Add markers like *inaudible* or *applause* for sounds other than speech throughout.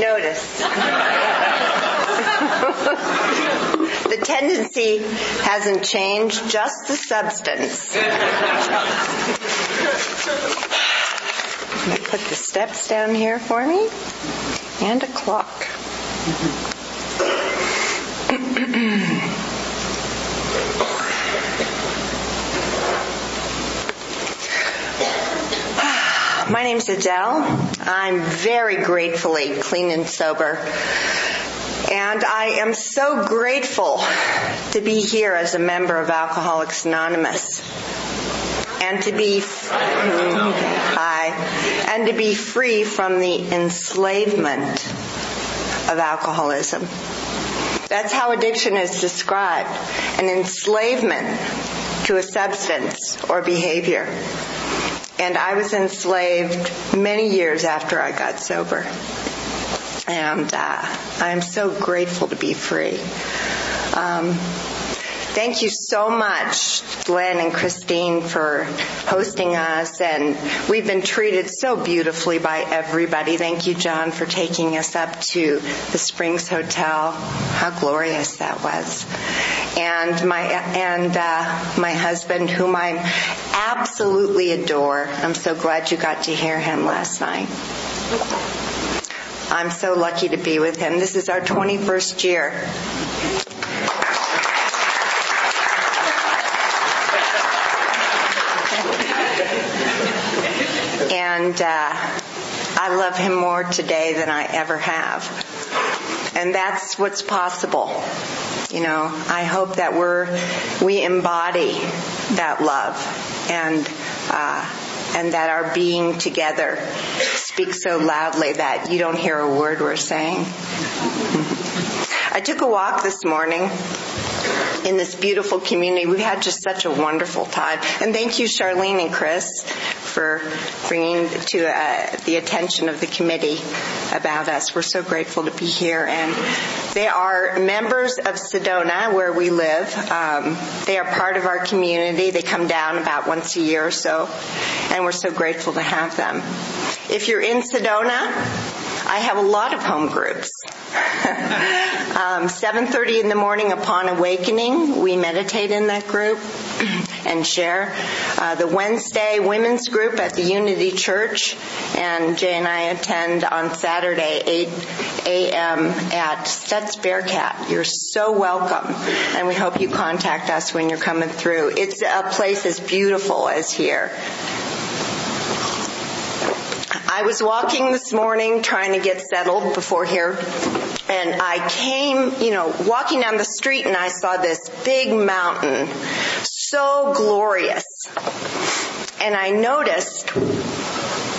notice. *laughs* the tendency hasn't changed, just the substance. Put the steps down here for me and a clock. *clears throat* My name's Adell. I'm very gratefully clean and sober. And I am so grateful to be here as a member of Alcoholics Anonymous and to be hi, and to be free from the enslavement of alcoholism. That's how addiction is described, an enslavement to a substance or behavior. And I was enslaved many years after I got sober. And uh, I'm so grateful to be free. Um, Thank you so much, Glenn and Christine, for hosting us. And we've been treated so beautifully by everybody. Thank you, John, for taking us up to the Springs Hotel. How glorious that was. And my, and, uh, my husband, whom I absolutely adore. I'm so glad you got to hear him last night. I'm so lucky to be with him. This is our 21st year. And uh, I love him more today than I ever have. And that's what's possible. You know, I hope that we're we embody that love and uh, and that our being together speaks so loudly that you don't hear a word we're saying. I took a walk this morning in this beautiful community. We've had just such a wonderful time. And thank you, Charlene and Chris, for bringing to uh, the attention of the committee about us. We're so grateful to be here. And they are members of Sedona, where we live. Um, they are part of our community. They come down about once a year or so, and we're so grateful to have them. If you're in Sedona, I have a lot of home groups. *laughs* um, 7.30 in the morning upon awakening, we meditate in that group and share. Uh, the Wednesday women's group at the Unity Church, and Jay and I attend on Saturday, 8 a.m. at Stutz Bearcat. You're so welcome, and we hope you contact us when you're coming through. It's a place as beautiful as here. I was walking this morning trying to get settled before here and I came, you know, walking down the street and I saw this big mountain, so glorious. And I noticed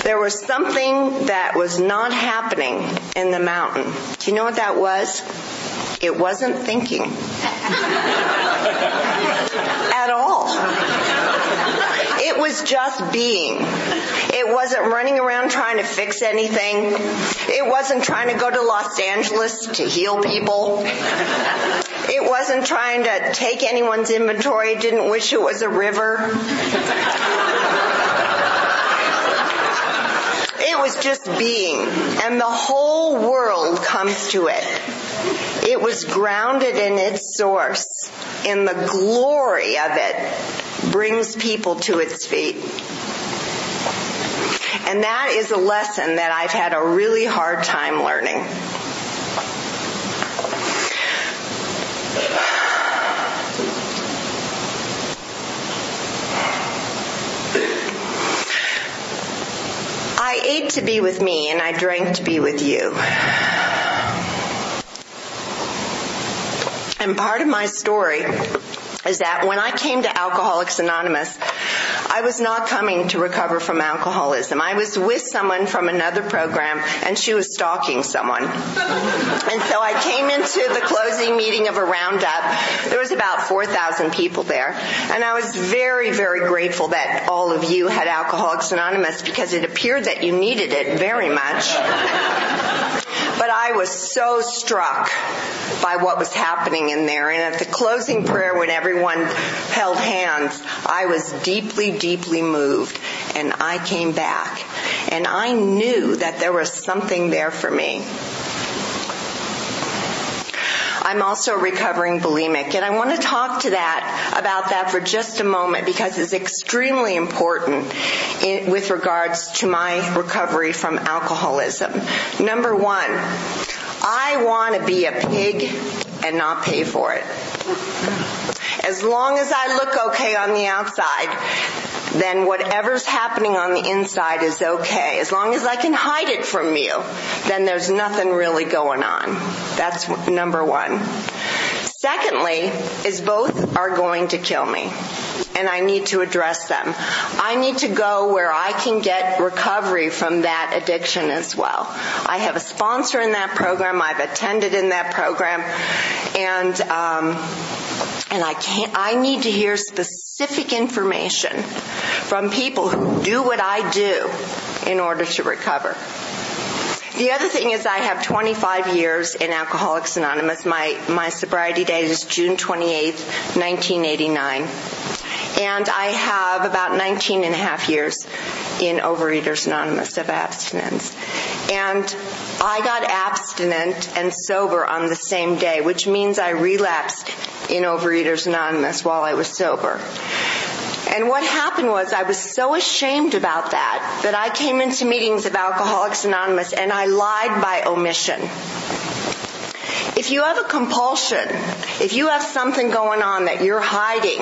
there was something that was not happening in the mountain. Do you know what that was? It wasn't thinking. *laughs* At all. Was just being. It wasn't running around trying to fix anything. It wasn't trying to go to Los Angeles to heal people. It wasn't trying to take anyone's inventory. It didn't wish it was a river. It was just being. And the whole world comes to it. It was grounded in its source, in the glory of it, brings people to its feet. And that is a lesson that I've had a really hard time learning. I ate to be with me and I drank to be with you. And part of my story is that when I came to Alcoholics Anonymous, I was not coming to recover from alcoholism. I was with someone from another program and she was stalking someone. And so I came into the closing meeting of a roundup. There was about 4,000 people there. And I was very, very grateful that all of you had Alcoholics Anonymous because it appeared that you needed it very much. But I was so struck by what was happening in there. And at the closing prayer when everyone held hands, I was deeply, deeply moved. And I came back. And I knew that there was something there for me. I'm also a recovering bulimic and I want to talk to that about that for just a moment because it's extremely important in, with regards to my recovery from alcoholism. Number one, I want to be a pig and not pay for it. As long as I look okay on the outside, then whatever's happening on the inside is okay. As long as I can hide it from you, then there's nothing really going on. That's number one. Secondly, is both are going to kill me and I need to address them. I need to go where I can get recovery from that addiction as well. I have a sponsor in that program. I've attended in that program and, um, and I can't, I need to hear specific information from people who do what I do in order to recover. The other thing is I have 25 years in Alcoholics Anonymous. My, my sobriety date is June 28, 1989. And I have about 19 and a half years in Overeaters Anonymous of abstinence. And I got abstinent and sober on the same day, which means I relapsed in Overeaters Anonymous while I was sober. And what happened was I was so ashamed about that that I came into meetings of Alcoholics Anonymous and I lied by omission. If you have a compulsion, if you have something going on that you're hiding,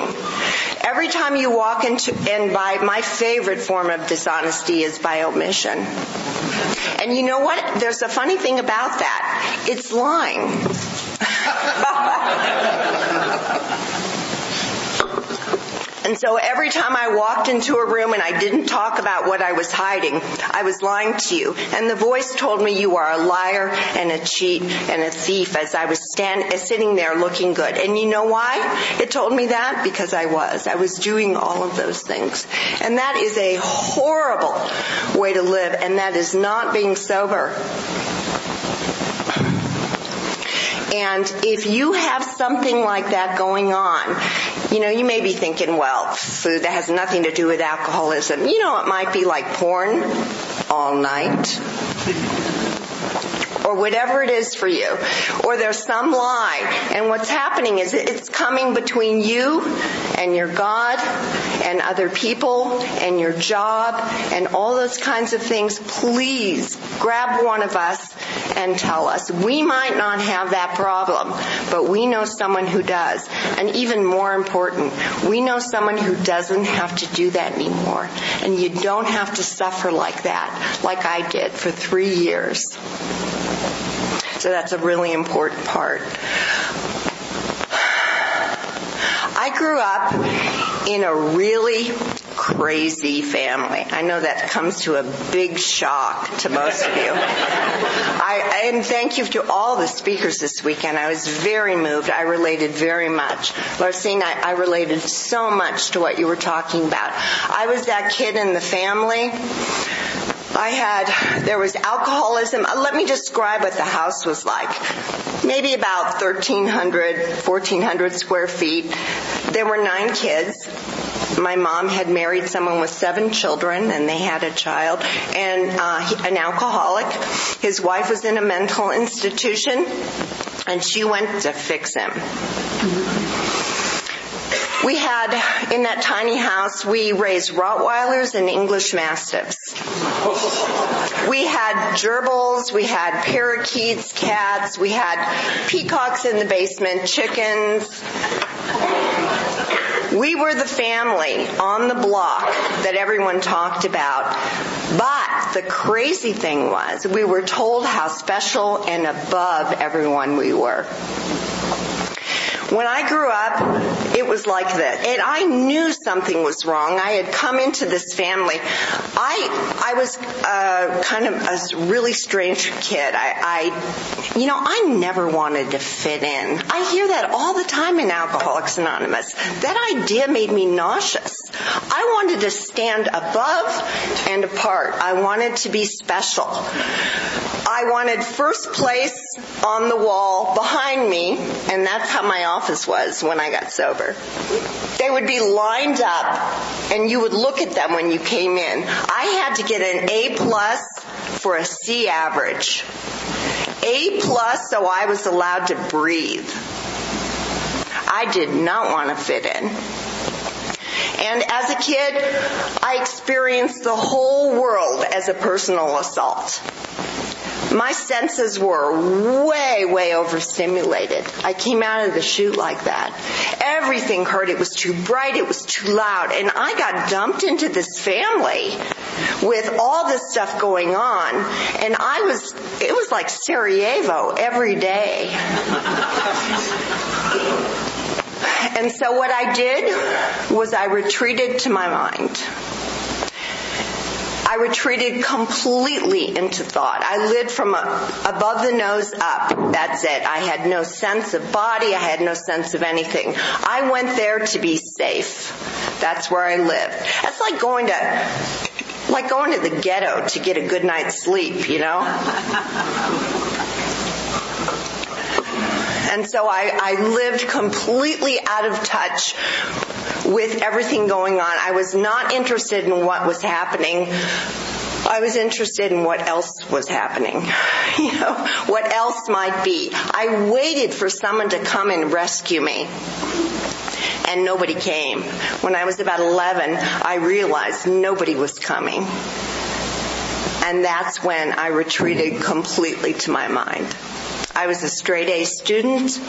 every time you walk into, and by my favorite form of dishonesty is by omission. And you know what? There's a funny thing about that. It's lying. *laughs* And so every time I walked into a room and I didn't talk about what I was hiding, I was lying to you. And the voice told me you are a liar and a cheat and a thief as I was stand, uh, sitting there looking good. And you know why it told me that? Because I was. I was doing all of those things. And that is a horrible way to live and that is not being sober. And if you have something like that going on, you know, you may be thinking, well, food that has nothing to do with alcoholism. You know, it might be like porn all night or whatever it is for you. Or there's some lie. And what's happening is it's coming between you and your God and other people and your job and all those kinds of things. Please grab one of us and tell us. We might not have that problem, but we know someone who does. And even more important, we know someone who doesn't have to do that anymore. And you don't have to suffer like that, like I did for three years. So that's a really important part. I grew up in a really crazy family. I know that comes to a big shock to most of you. I, and thank you to all the speakers this weekend. I was very moved. I related very much. Larcene, I, I related so much to what you were talking about. I was that kid in the family I had, there was alcoholism. Uh, let me describe what the house was like. Maybe about 1,300, 1,400 square feet. There were nine kids. My mom had married someone with seven children and they had a child and uh, an alcoholic. His wife was in a mental institution and she went to fix him. We had, in that tiny house, we raised Rottweilers and English Mastiffs. We had gerbils, we had parakeets, cats, we had peacocks in the basement, chickens. We were the family on the block that everyone talked about. But the crazy thing was we were told how special and above everyone we were. When I grew up, it was like that. And I knew something was wrong. I had come into this family. I, I was uh, kind of a really strange kid. I, you know, I never wanted to fit in. I hear that all the time in Alcoholics Anonymous. That idea made me nauseous. I wanted to stand above and apart. I wanted to be special. I wanted first place on the wall behind me, and that's how my office was when I got sober. They would be lined up, and you would look at them when you came in. I had to get an A plus for a C average. A plus so I was allowed to breathe. I did not want to fit in. And as a kid, I experienced the whole world as a personal assault. My senses were way, way overstimulated. I came out of the chute like that. Everything hurt. It was too bright. It was too loud. And I got dumped into this family with all this stuff going on. And I was, it was like Sarajevo every day. *laughs* And so what I did was I retreated to my mind. I retreated completely into thought. I lived from above the nose up. That's it. I had no sense of body. I had no sense of anything. I went there to be safe. That's where I lived. That's like going to, like going to the ghetto to get a good night's sleep, you know? *laughs* And so I, I lived completely out of touch with everything going on. I was not interested in what was happening. I was interested in what else was happening. *laughs* You know, what else might be. I waited for someone to come and rescue me. And nobody came. When I was about 11, I realized nobody was coming. And that's when I retreated completely to my mind. I was a straight A student.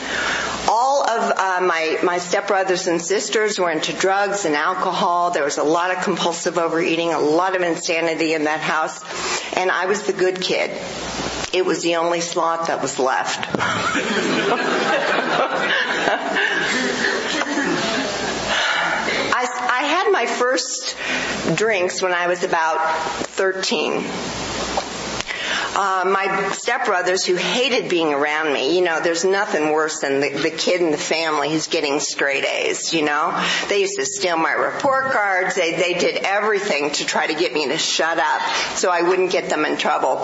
All of uh, my my stepbrothers and sisters were into drugs and alcohol. There was a lot of compulsive overeating, a lot of insanity in that house, and I was the good kid. It was the only slot that was left. I, I had my first drinks when I was about 13 uh, my stepbrothers who hated being around me. You know, there's nothing worse than the, the kid in the family who's getting straight A's, you know. They used to steal my report cards. They, they did everything to try to get me to shut up so I wouldn't get them in trouble.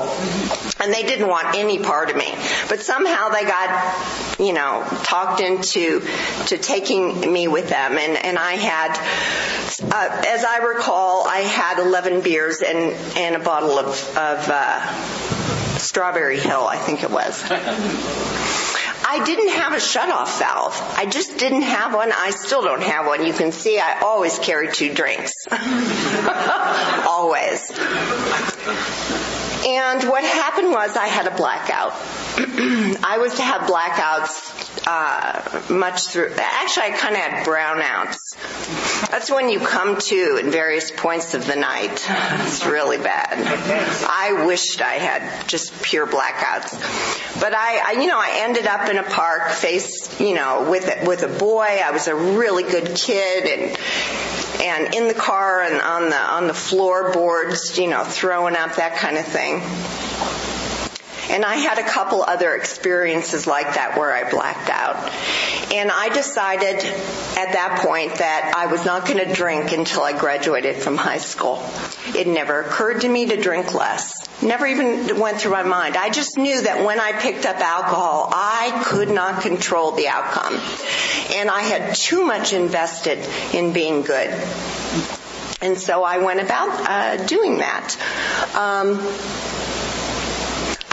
And they didn't want any part of me. But somehow they got, you know, talked into, to taking me with them. And, and I had, uh, as I recall, I had 11 beers and, and a bottle of, of, uh, Strawberry Hill, I think it was. I didn't have a shutoff valve. I just didn't have one. I still don't have one. You can see I always carry two drinks. *laughs* always. And what happened was I had a blackout. *clears throat* I was to have blackouts uh, much through. Actually, I kind of had brownouts. That's when you come to in various points of the night. It's really bad. I wished I had just pure blackouts, but I, I you know, I ended up in a park, face, you know, with a, with a boy. I was a really good kid, and and in the car and on the on the floorboards, you know, throwing up that kind of thing. And I had a couple other experiences like that where I blacked out. And I decided at that point that I was not going to drink until I graduated from high school. It never occurred to me to drink less. Never even went through my mind. I just knew that when I picked up alcohol, I could not control the outcome. And I had too much invested in being good. And so I went about uh, doing that. Um,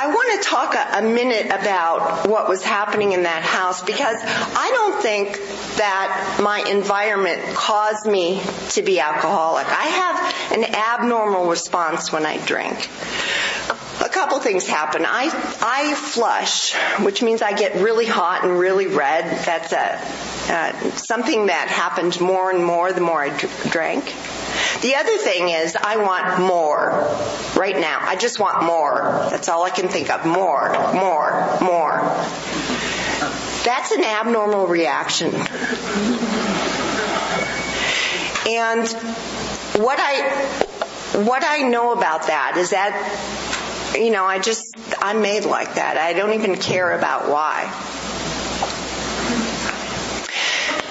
I want to talk a, a, minute about what was happening in that house because I don't think that my environment caused me to be alcoholic. I have an abnormal response when I drink. A couple things happen. I, I flush, which means I get really hot and really red. That's a, uh, something that happened more and more the more I drank. The other thing is I want more right now. I just want more. That's all I can think of. More, more, more. That's an abnormal reaction. And what I what I know about that is that you know, I just I'm made like that. I don't even care about why.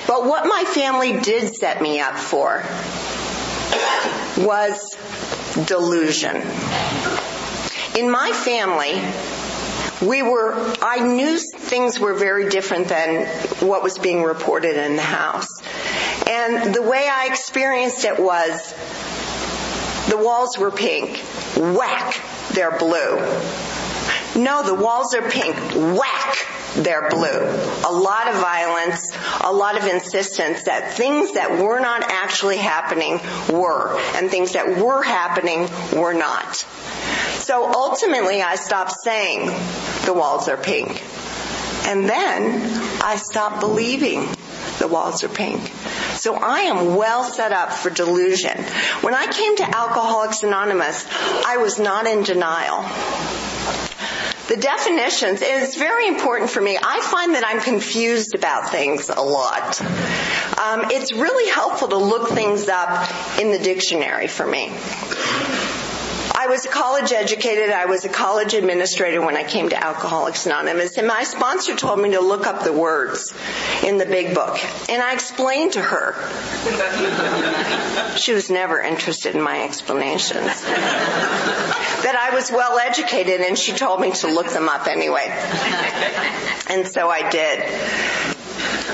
But what my family did set me up for was delusion. In my family, we were, I knew things were very different than what was being reported in the house. And the way I experienced it was the walls were pink. Whack, they're blue. No, the walls are pink. Whack, they're blue. A lot of violence, a lot of insistence that things that were not actually happening were, and things that were happening were not. So ultimately I stopped saying the walls are pink. And then I stopped believing the walls are pink. So I am well set up for delusion. When I came to Alcoholics Anonymous, I was not in denial. The definitions is very important for me. I find that I'm confused about things a lot. Um, it's really helpful to look things up in the dictionary for me. I was college educated. I was a college administrator when I came to Alcoholics Anonymous and my sponsor told me to look up the words in the big book. And I explained to her. she was never interested in my explanations. that I was well educated and she told me to look them up anyway. And so I did.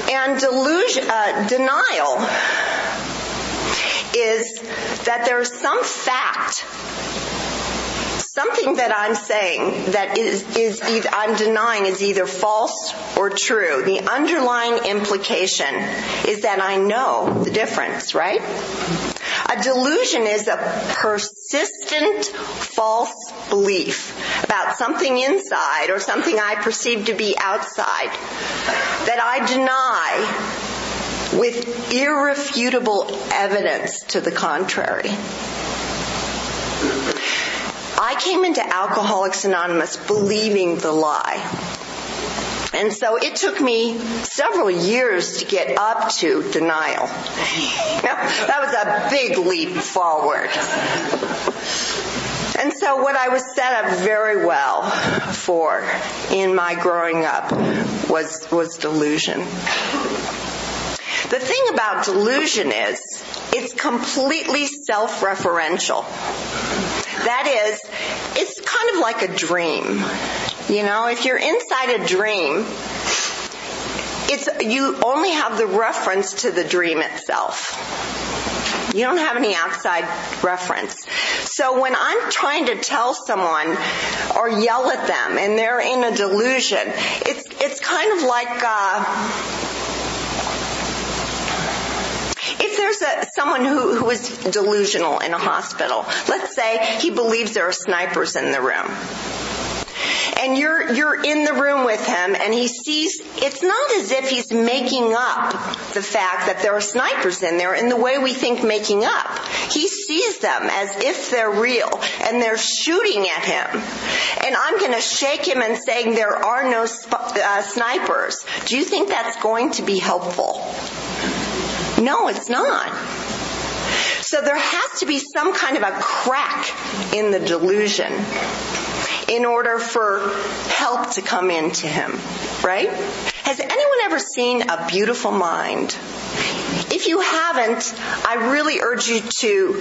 And delusion, uh, denial is that there is some fact something that I'm saying that is, is either, I'm denying is either false or true. The underlying implication is that I know the difference, right? A delusion is a persistent false belief about something inside or something I perceive to be outside that I deny with irrefutable evidence to the contrary. I came into Alcoholics Anonymous believing the lie. And so it took me several years to get up to denial. that was a big leap forward. And so what I was set up very well for in my growing up was, was delusion. The thing about delusion is it's completely self-referential. That is, it's kind of like a dream. You know, if you're inside a dream, it's, you only have the reference to the dream itself. You don't have any outside reference. So when I'm trying to tell someone or yell at them and they're in a delusion, it's, it's kind of like, uh, if there's a, someone who, who is delusional in a hospital, let's say he believes there are snipers in the room. And you're, you're in the room with him and he sees, it's not as if he's making up the fact that there are snipers in there in the way we think making up. He sees them as if they're real and they're shooting at him. And I'm going to shake him and saying there are no sp- uh, snipers. Do you think that's going to be helpful? No, it's not. So there has to be some kind of a crack in the delusion in order for help to come into him, right? Has anyone ever seen a beautiful mind? If you haven't, I really urge you to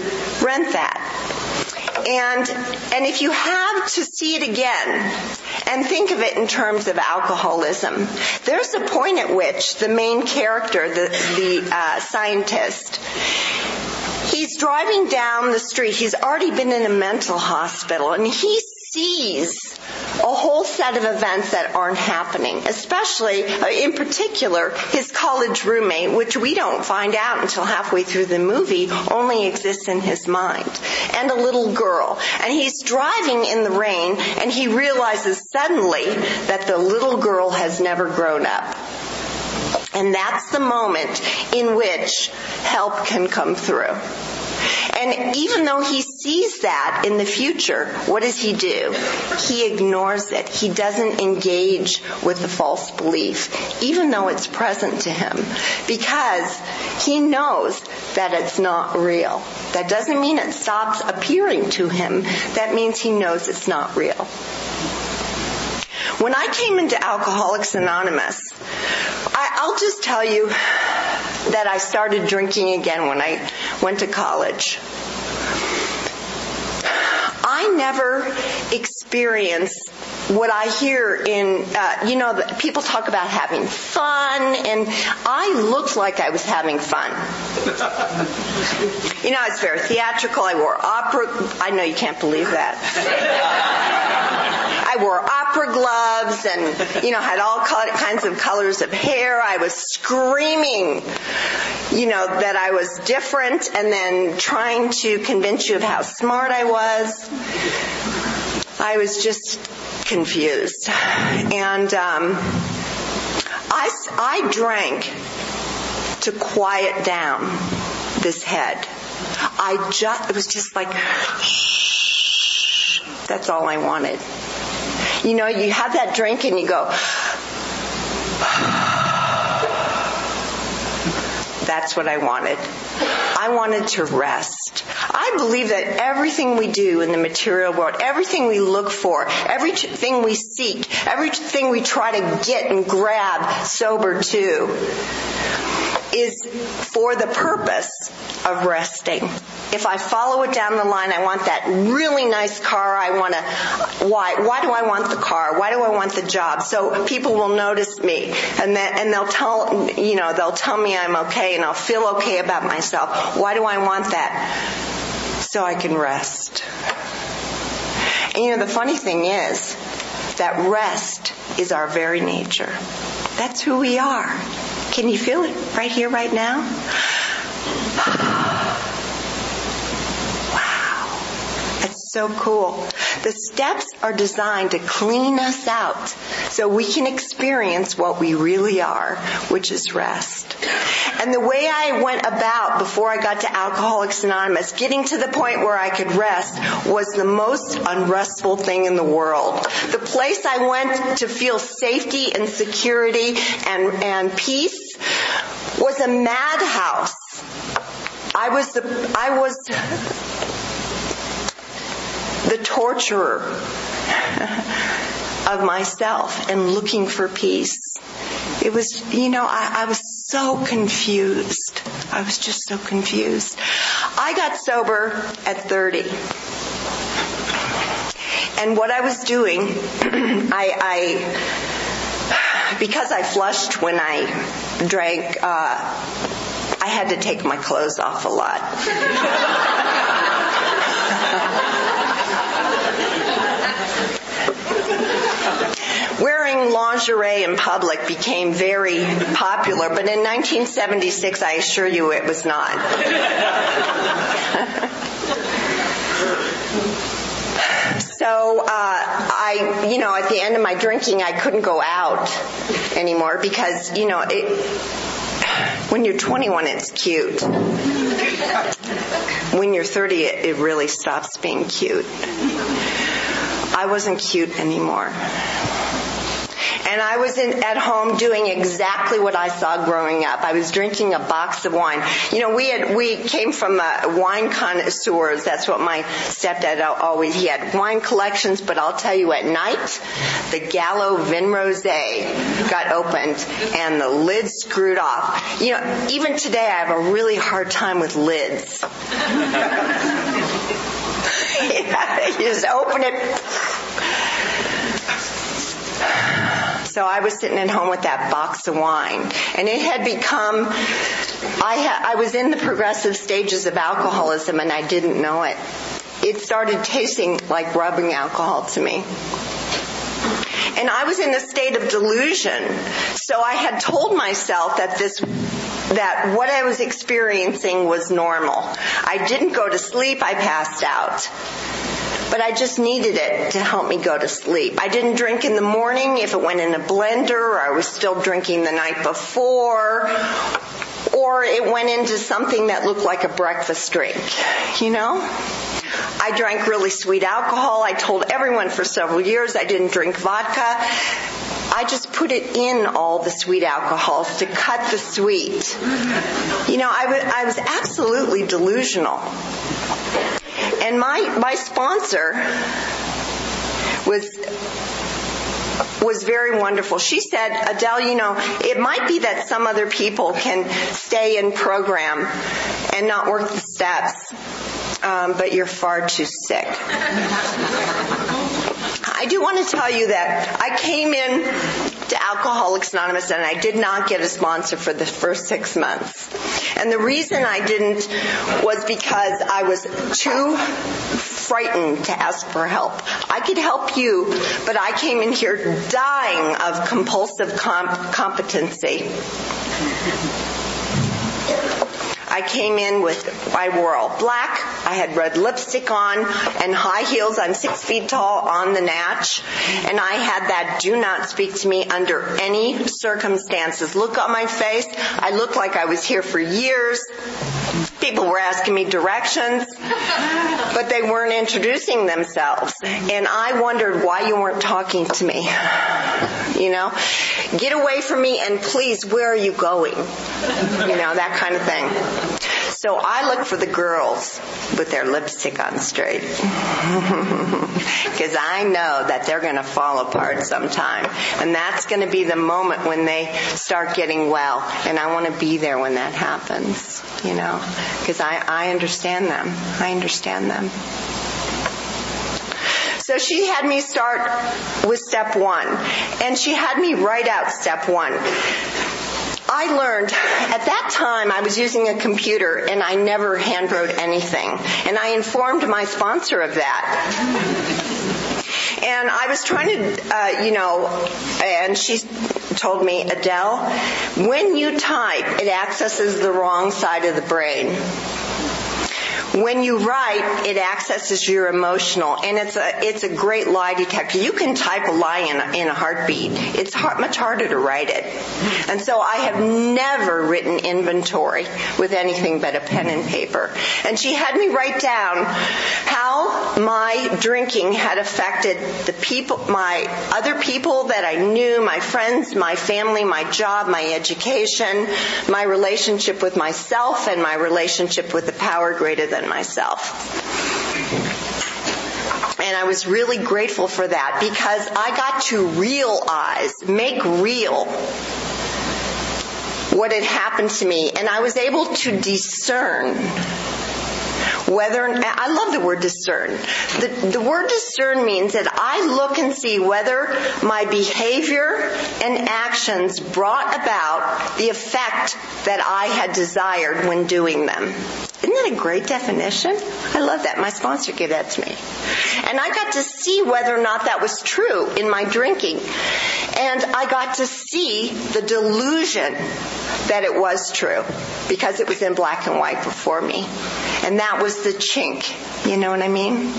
rent that. And, and if you have to see it again and think of it in terms of alcoholism, there's a point at which the main character, the, the uh, scientist, he's driving down the street. He's already been in a mental hospital and he sees a whole set of events that aren't happening, especially uh, in particular his college roommate, which we don't find out until halfway through the movie, only exists in his mind, and a little girl. And he's driving in the rain and he realizes suddenly that the little girl has never grown up. And that's the moment in which help can come through. And even though he sees that in the future, what does he do? He ignores it. He doesn't engage with the false belief, even though it's present to him, because he knows that it's not real. That doesn't mean it stops appearing to him. That means he knows it's not real. When I came into Alcoholics Anonymous, I, will just tell you that I started drinking again when I went to college. I never experienced what I hear in, uh, you know, people talk about having fun, and I looked like I was having fun. you know, it's very theatrical. I wore opera. I know you can't believe that. I wore opera gloves and, you know, had all kinds of colors of hair. I was screaming, you know, that I was different and then trying to convince you of how smart I was. I was just confused. And um, I, I drank to quiet down this head. I just, it was just like, shh, that's all I wanted. You know, you have that drink and you go, that's what I wanted. I wanted to rest. I believe that everything we do in the material world, everything we look for, everything we seek, everything we try to get and grab sober too, is for the purpose of resting. If I follow it down the line, I want that really nice car. I want to, why? Why do I want the car? Why do I want the job? So people will notice me and then, and they'll tell, you know, they'll tell me I'm okay and I'll feel okay about myself. Why do I want that? So I can rest. And you know, the funny thing is that rest is our very nature. That's who we are. Can you feel it right here, right now? Wow. That's so cool. The steps are designed to clean us out so we can experience what we really are, which is rest. And the way I went about before I got to Alcoholics Anonymous, getting to the point where I could rest was the most unrestful thing in the world. The place I went to feel safety and security and, and peace was a madhouse. I was the, I was the torturer *laughs* of myself and looking for peace. It was, you know, I, I, was so confused. I was just so confused. I got sober at 30. And what I was doing, *clears throat* I, I because I flushed when I drank, uh, I had to take my clothes off a lot. *laughs* Wearing lingerie in public became very popular, but in 1976, I assure you it was not. *laughs* so uh, I, you know, at the end of my drinking, I couldn't go out anymore because, you know, it, when you're 21, it's cute. When you're 30, it, it really stops being cute. I wasn't cute anymore. And I was in, at home doing exactly what I saw growing up. I was drinking a box of wine. You know, we had, we came from uh, wine connoisseurs. That's what my stepdad always, he had wine collections, but I'll tell you at night, the Gallo Vin Rosé got opened and the lid screwed off. You know, even today I have a really hard time with lids. *laughs* yeah, you just open it. So I was sitting at home with that box of wine and it had become, I, ha, I was in the progressive stages of alcoholism and I didn't know it. It started tasting like rubbing alcohol to me. And I was in a state of delusion. So I had told myself that this that what I was experiencing was normal. I didn't go to sleep, I passed out but I just needed it to help me go to sleep. I didn't drink in the morning if it went in a blender or I was still drinking the night before or it went into something that looked like a breakfast drink, you know? I drank really sweet alcohol. I told everyone for several years I didn't drink vodka. I just put it in all the sweet alcohols to cut the sweet. You know, I was, I was absolutely delusional. And my, my sponsor was was very wonderful. She said, Adell, you know, it might be that some other people can stay in program and not work the steps, um, but you're far too sick. I do want to tell you that I came in to Alcoholics Anonymous and I did not get a sponsor for the first six months. And the reason I didn't was because I was too frightened to ask for help. I could help you, but I came in here dying of compulsive comp- competency. I came in with, I wore all black, I had red lipstick on and high heels. I'm six feet tall on the natch. And I had that do not speak to me under any circumstances. Look on my face. I looked like I was here for years. People were asking me directions, but they weren't introducing themselves. And I wondered why you weren't talking to me. You know, get away from me and please, where are you going? You know, that kind of thing. So I look for the girls with their lipstick on straight. *laughs* Because I know that they're going to fall apart sometime. And that's going to be the moment when they start getting well. And I want to be there when that happens, you know, because I, I understand them. I understand them. So she had me start with step one. And she had me write out step one. I learned at that time I was using a computer and I never handwrote anything. And I informed my sponsor of that. And I was trying to, uh, you know, and she told me, Adell, when you type, it accesses the wrong side of the brain when you write, it accesses your emotional, and it's a it's a great lie detector. You can type a lie in a, in a heartbeat. It's hard, much harder to write it, and so I have never written inventory with anything but a pen and paper. And she had me write down how my drinking had affected the people, my other people that I knew, my friends, my family, my job, my education, my relationship with myself, and my relationship with the power greater than than myself. And I was really grateful for that because I got to realize, make real what had happened to me and I was able to discern whether I love the word discern. The, the word discern means that I look and see whether my behavior and actions brought about the effect that I had desired when doing them. Isn't that a great definition? I love that. My sponsor gave that to me. And I got to see whether or not that was true in my drinking. And I got to see the delusion that it was true because it was in black and white before me. And that was the chink. You know what I mean?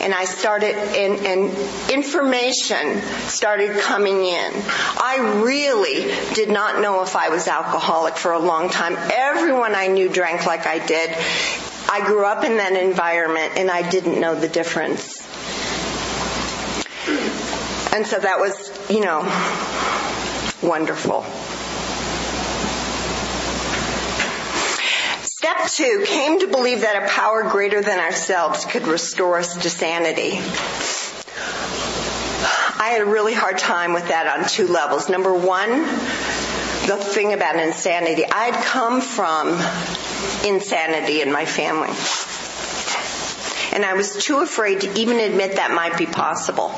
And I started, and, and information started coming in. I really did not know if I was alcoholic for a long time. Everyone I knew drank like I did. I grew up in that environment and I didn't know the difference. And so that was, you know, wonderful. Step two, came to believe that a power greater than ourselves could restore us to sanity. I had a really hard time with that on two levels. Number one, the thing about insanity. I'd come from insanity in my family. And I was too afraid to even admit that might be possible.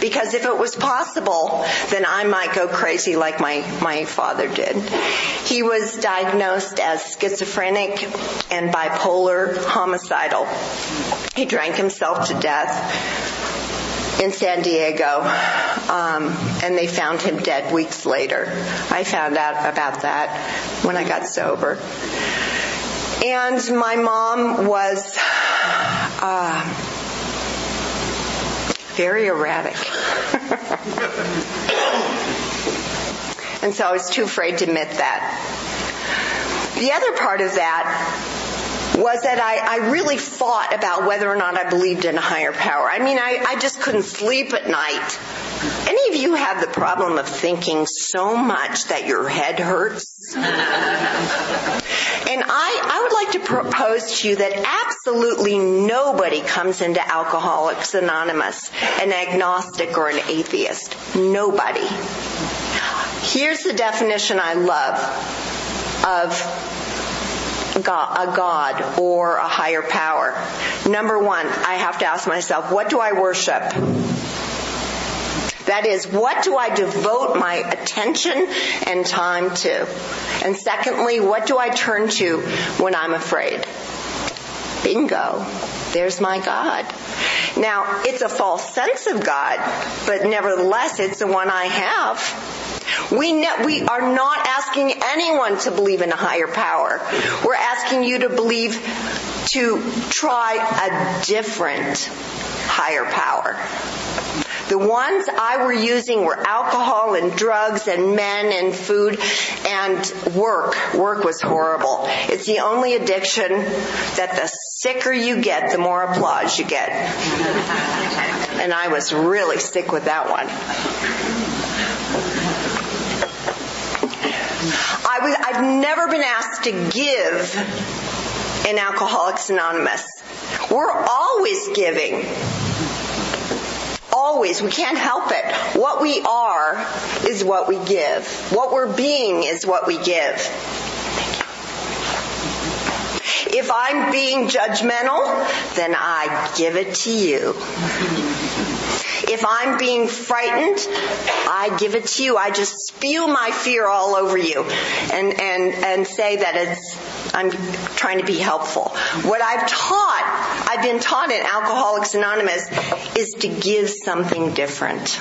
Because if it was possible, then I might go crazy like my, my father did. He was diagnosed as schizophrenic and bipolar homicidal. He drank himself to death in San Diego, um, and they found him dead weeks later. I found out about that when I got sober. And my mom was uh, very erratic. *laughs* and so I was too afraid to admit that. The other part of that was that I, I really fought about whether or not I believed in a higher power. I mean, I, I just couldn't sleep at night. Any of you have the problem of thinking so much that your head hurts? And I, would like to propose to you that absolutely nobody comes into Alcoholics Anonymous an agnostic or an atheist. Nobody. Here's the definition I love of a God or a higher power. Number one, I have to ask myself, what do I worship? That is, what do I devote my attention and time to? And secondly, what do I turn to when I'm afraid? Bingo. There's my God. Now, it's a false sense of God, but nevertheless, it's the one I have. We, ne- we are not asking anyone to believe in a higher power. We're asking you to believe, to try a different higher power. The ones I were using were alcohol and drugs and men and food and work. Work was horrible. It's the only addiction that the sicker you get, the more applause you get. And I was really sick with that one. I was, I've never been asked to give in Alcoholics Anonymous. We're always giving. Always. We can't help it. What we are is what we give. What we're being is what we give. If I'm being judgmental, then I give it to you. If I'm being frightened, I give it to you. I just spew my fear all over you and, and, and say that it's I'm trying to be helpful. What I've taught, I've been taught in Alcoholics Anonymous is to give something different.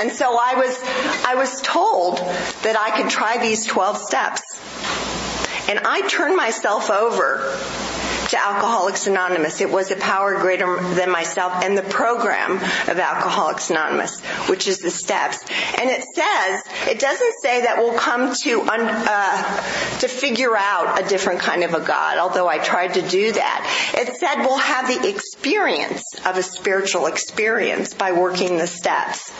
And so I was, I was told that I could try these 12 steps. And I turned myself over to Alcoholics Anonymous. It was a power greater than myself and the program of Alcoholics Anonymous, which is the steps. And it says, it doesn't say that we'll come to, uh, to figure out a different kind of a God, although I tried to do that. It said we'll have the experience of a spiritual experience by working the steps.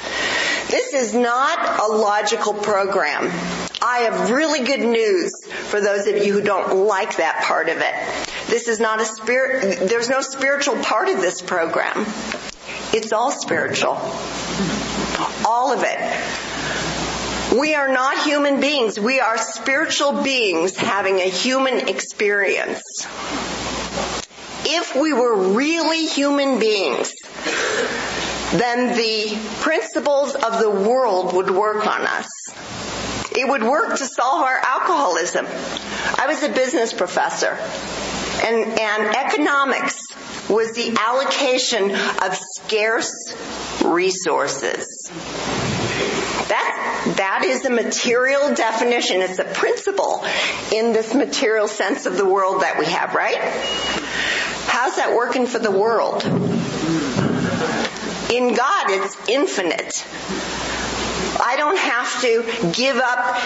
This is not a logical program. I have really good news for those of you who don't like that part of it. This is not a spirit, there's no spiritual part of this program. It's all spiritual. All of it. We are not human beings. We are spiritual beings having a human experience. If we were really human beings, then the principles of the world would work on us. It would work to solve our alcoholism. I was a business professor and, and economics was the allocation of scarce resources. That, that is a material definition. It's a principle in this material sense of the world that we have, right? How's that working for the world? In God, it's infinite. I don't have to give up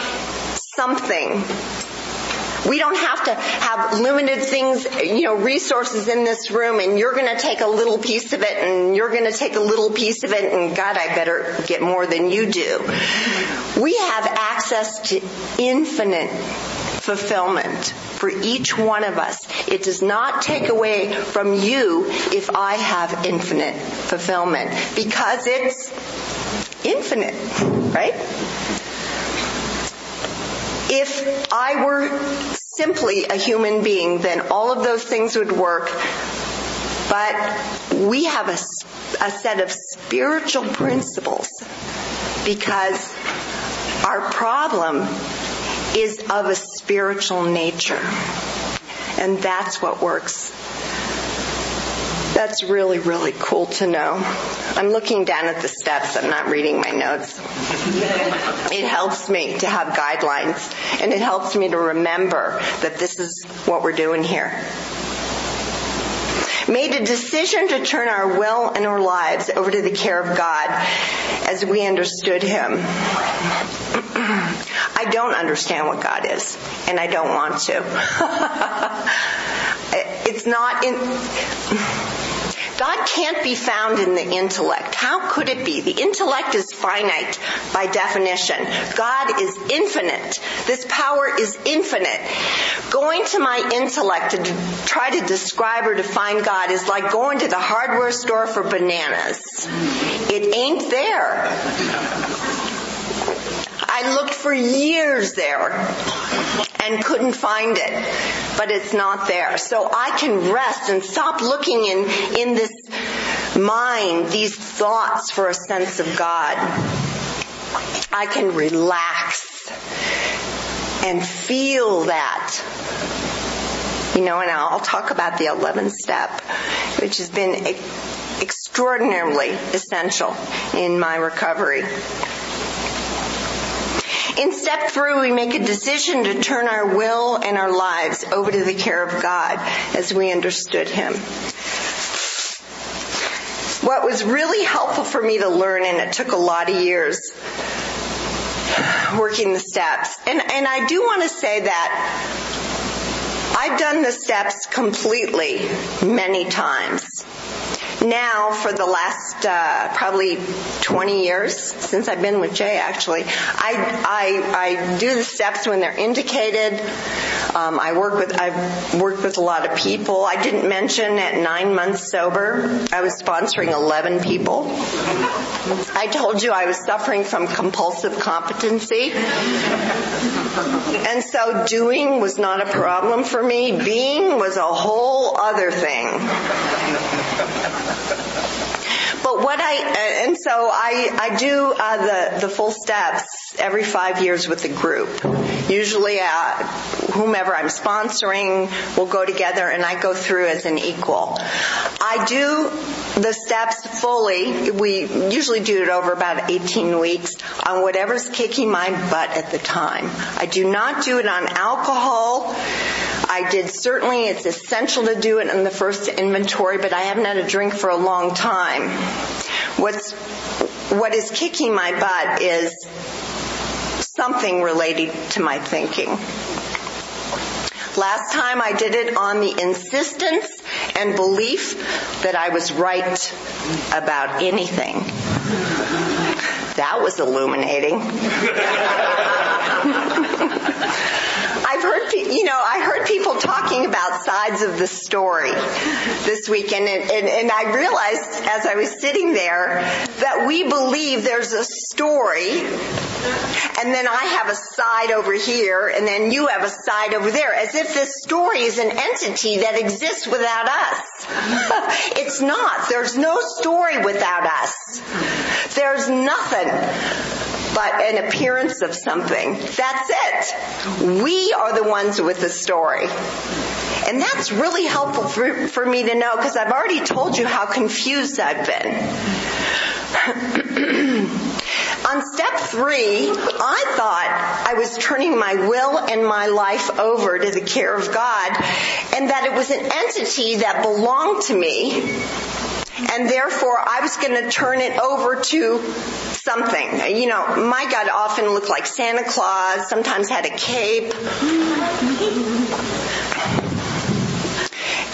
something we don't have to have limited things, you know, resources in this room and you're going to take a little piece of it and you're going to take a little piece of it and God, I better get more than you do. We have access to infinite fulfillment for each one of us. It does not take away from you if I have infinite fulfillment because it's infinite, right? If I were simply a human being, then all of those things would work. But we have a, a set of spiritual principles because our problem is of a spiritual nature. And that's what works that's really, really cool to know. I'm looking down at the steps. I'm not reading my notes. It helps me to have guidelines and it helps me to remember that this is what we're doing here. Made a decision to turn our will and our lives over to the care of God as we understood Him. *clears throat* I don't understand what God is, and I don't want to. *laughs* it's not in God can't be found in the intellect. How could it be? The intellect is finite by definition. God is infinite. This power is infinite. Going to my intellect to try to describe or define God is like going to the hardware store for bananas. It ain't there. I looked for years there and couldn't find it, but it's not there. So I can rest and stop looking in, in this mind, these thoughts for a sense of God. I can relax and feel that. You know, and I'll talk about the 11th step, which has been extraordinarily essential in my recovery. In step three, we make a decision to turn our will and our lives over to the care of God as we understood Him. What was really helpful for me to learn, and it took a lot of years working the steps, and, and I do want to say that I've done the steps completely many times now for the last uh, probably 20 years since I've been with Jay. Actually, I I, I do the steps when they're indicated. Um, I work with I've worked with a lot of people. I didn't mention at nine months sober, I was sponsoring 11 people. I told you I was suffering from compulsive competency. And so doing was not a problem for me. Being was a whole other thing. But what I and so I I do uh, the the full steps every five years with the group. Usually, uh, whomever I'm sponsoring will go together, and I go through as an equal. I do the steps fully. We usually do it over about 18 weeks on whatever's kicking my butt at the time. I do not do it on alcohol. I did certainly, it's essential to do it in the first inventory, but I haven't had a drink for a long time. What's, what is kicking my butt is something related to my thinking. Last time I did it on the insistence and belief that I was right about anything. That was illuminating. *laughs* Heard, you know, I heard people talking about sides of the story this weekend, and, and, and I realized as I was sitting there that we believe there's a story, and then I have a side over here, and then you have a side over there, as if this story is an entity that exists without us. *laughs* it's not. There's no story without us. There's nothing but an appearance of something. That's it. We are the ones with the story. And that's really helpful for, for me to know because I've already told you how confused I've been. *clears throat* On step three, I thought I was turning my will and my life over to the care of God and that it was an entity that belonged to me and therefore I was going to turn it over to something. You know, my God often looked like Santa Claus, sometimes had a cape.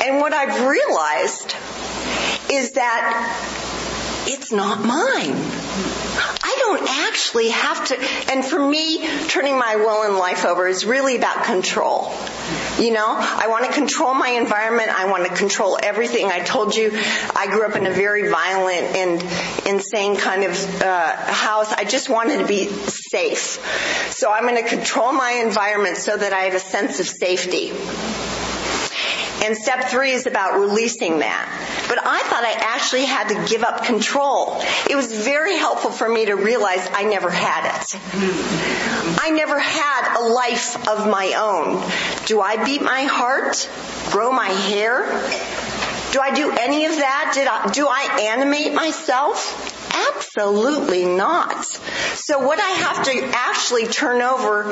And what I've realized is that it's not mine. Don't actually have to, and for me, turning my will and life over is really about control. You know, I want to control my environment. I want to control everything. I told you I grew up in a very violent and insane kind of uh, house. I just wanted to be safe. So I'm going to control my environment so that I have a sense of safety. And step three is about releasing that. But I thought I actually had to give up control. It was very helpful for me to realize I never had it. I never had a life of my own. Do I beat my heart? Grow my hair? Do I do any of that? Did I, do I animate myself? Absolutely not. So what I have to actually turn over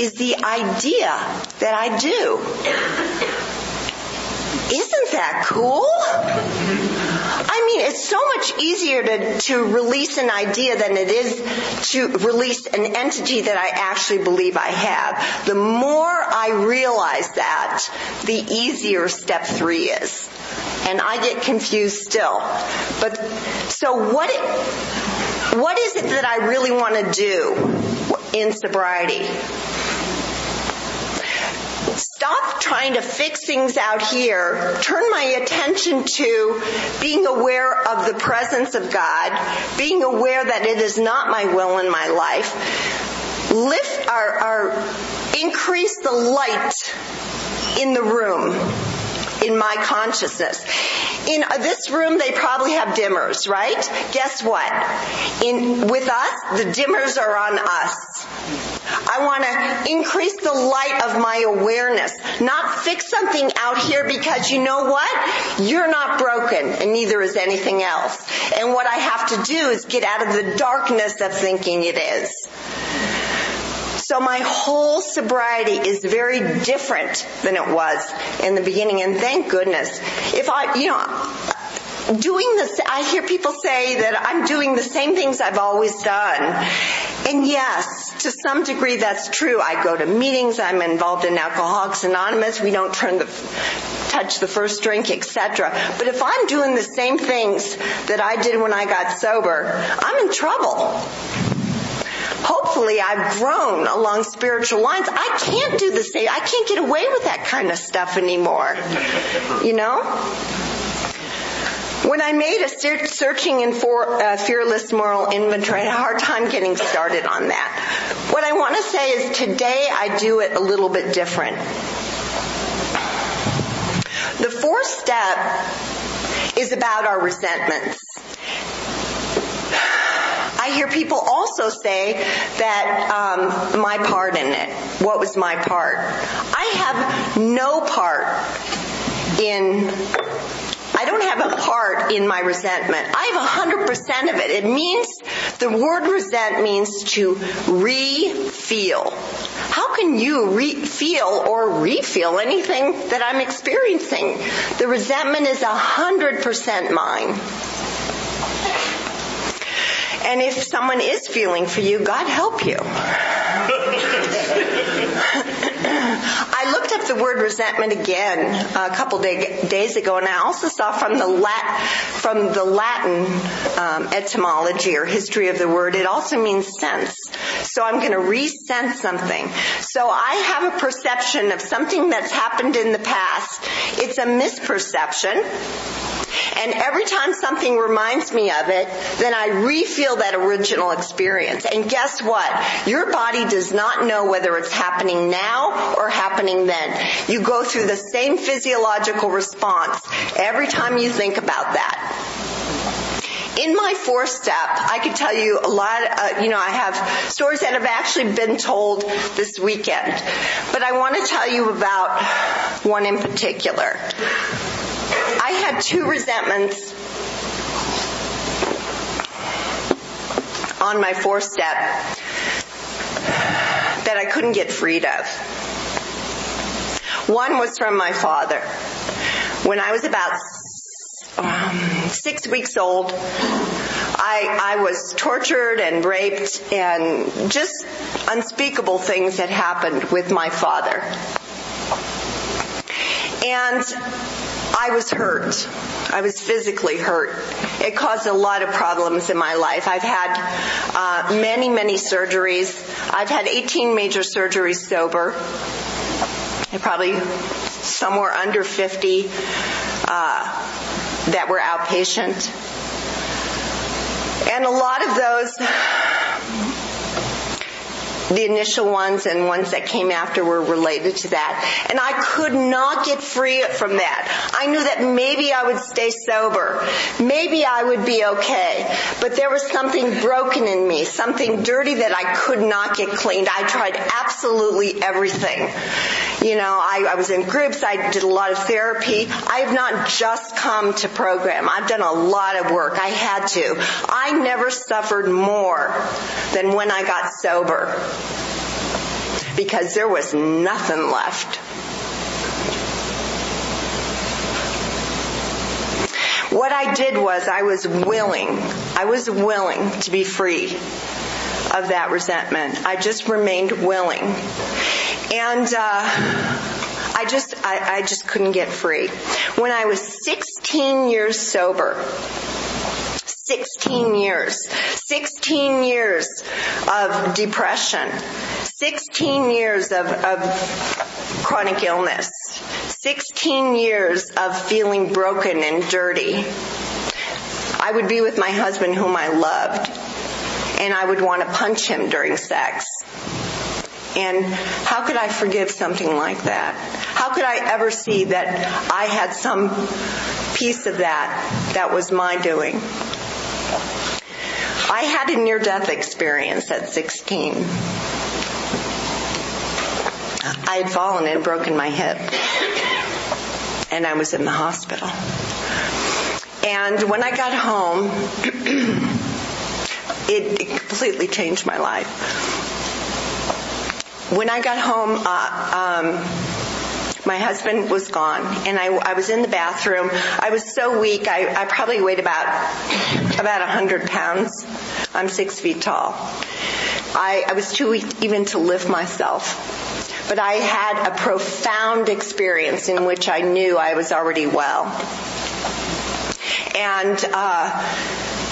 is the idea that I do. Isn't that cool? I mean, it's so much easier to, to release an idea than it is to release an entity that I actually believe I have. The more I realize that, the easier step three is. And I get confused still. But, so what, what is it that I really want to do in sobriety? stop trying to fix things out here, turn my attention to being aware of the presence of God, being aware that it is not my will in my life, lift our, our increase the light in the room in my consciousness. In uh, this room, they probably have dimmers, right? Guess what? In, with us, the dimmers are on us. I want to increase the light of my awareness, not fix something out here because you know what? You're not broken and neither is anything else. And what I have to do is get out of the darkness of thinking it is. So my whole sobriety is very different than it was in the beginning and thank goodness. If I, you know, doing this, I hear people say that I'm doing the same things I've always done. And yes, to some degree that's true. I go to meetings, I'm involved in Alcoholics Anonymous, we don't turn the, touch the first drink, etc. But if I'm doing the same things that I did when I got sober, I'm in trouble hopefully I've grown along spiritual lines. I can't do the same. I can't get away with that kind of stuff anymore. You know? When I made a searching and for, uh, fearless moral inventory, I had a hard time getting started on that. What I want to say is today I do it a little bit different. The fourth step is about our resentments. I hear people also say that um, my part in it. What was my part? I have no part in I don't have a part in my resentment. I have 100% of it. It means, the word resent means to re-feel. How can you re- feel or re-feel anything that I'm experiencing? The resentment is 100% mine. And if someone is feeling for you, God help you. *laughs* I looked up the word resentment again a couple day, days ago, and I also saw from the Lat, from the Latin um, etymology or history of the word, it also means sense. So I'm going to resense something. So I have a perception of something that's happened in the past. It's a misperception and every time something reminds me of it, then I re-feel that original experience. And guess what? Your body does not know whether it's happening now or happening then. You go through the same physiological response every time you think about that in my fourth step, I could tell you a lot, uh, you know, I have stories that have actually been told this weekend. But I want to tell you about one in particular. I had two resentments on my fourth step that I couldn't get freed of. One was from my father. When I was about um, six weeks old, I, I was tortured and raped and just unspeakable things had happened with my father. And I was hurt. I was physically hurt. It caused a lot of problems in my life. I've had uh, many, many surgeries. I've had 18 major surgeries sober. Probably somewhere under 50 uh, that were outpatient. And a lot of those the initial ones and ones that came after were related to that. And I could not get free from that. I knew that maybe I would stay sober. Maybe I would be okay. But there was something broken in me, something dirty that I could not get cleaned. I tried absolutely everything. You know, I, I was in groups, I did a lot of therapy. I have not just come to program. I've done a lot of work. I had to. I never suffered more than when I got sober because there was nothing left. what I did was I was willing, I was willing to be free of that resentment. I just remained willing. And, uh, I just, I, I just couldn't get free. When I was 16 years sober, 16 years. 16 years of depression. 16 years of, of, chronic illness. 16 years of feeling broken and dirty. I would be with my husband whom I loved and I would want to punch him during sex. And how could I forgive something like that? How could I ever see that I had some piece of that that was my doing? I had a near death experience at 16. I had fallen and broken my hip. And I was in the hospital. And when I got home, *clears throat* it, completely changed my life when I got home, uh, um, my husband was gone and I, I, was in the bathroom. I was so weak. I, I probably weighed about, about a hundred pounds. I'm six feet tall. I, I was too weak even to lift myself. But I had a profound experience in which I knew I was already well. And, uh,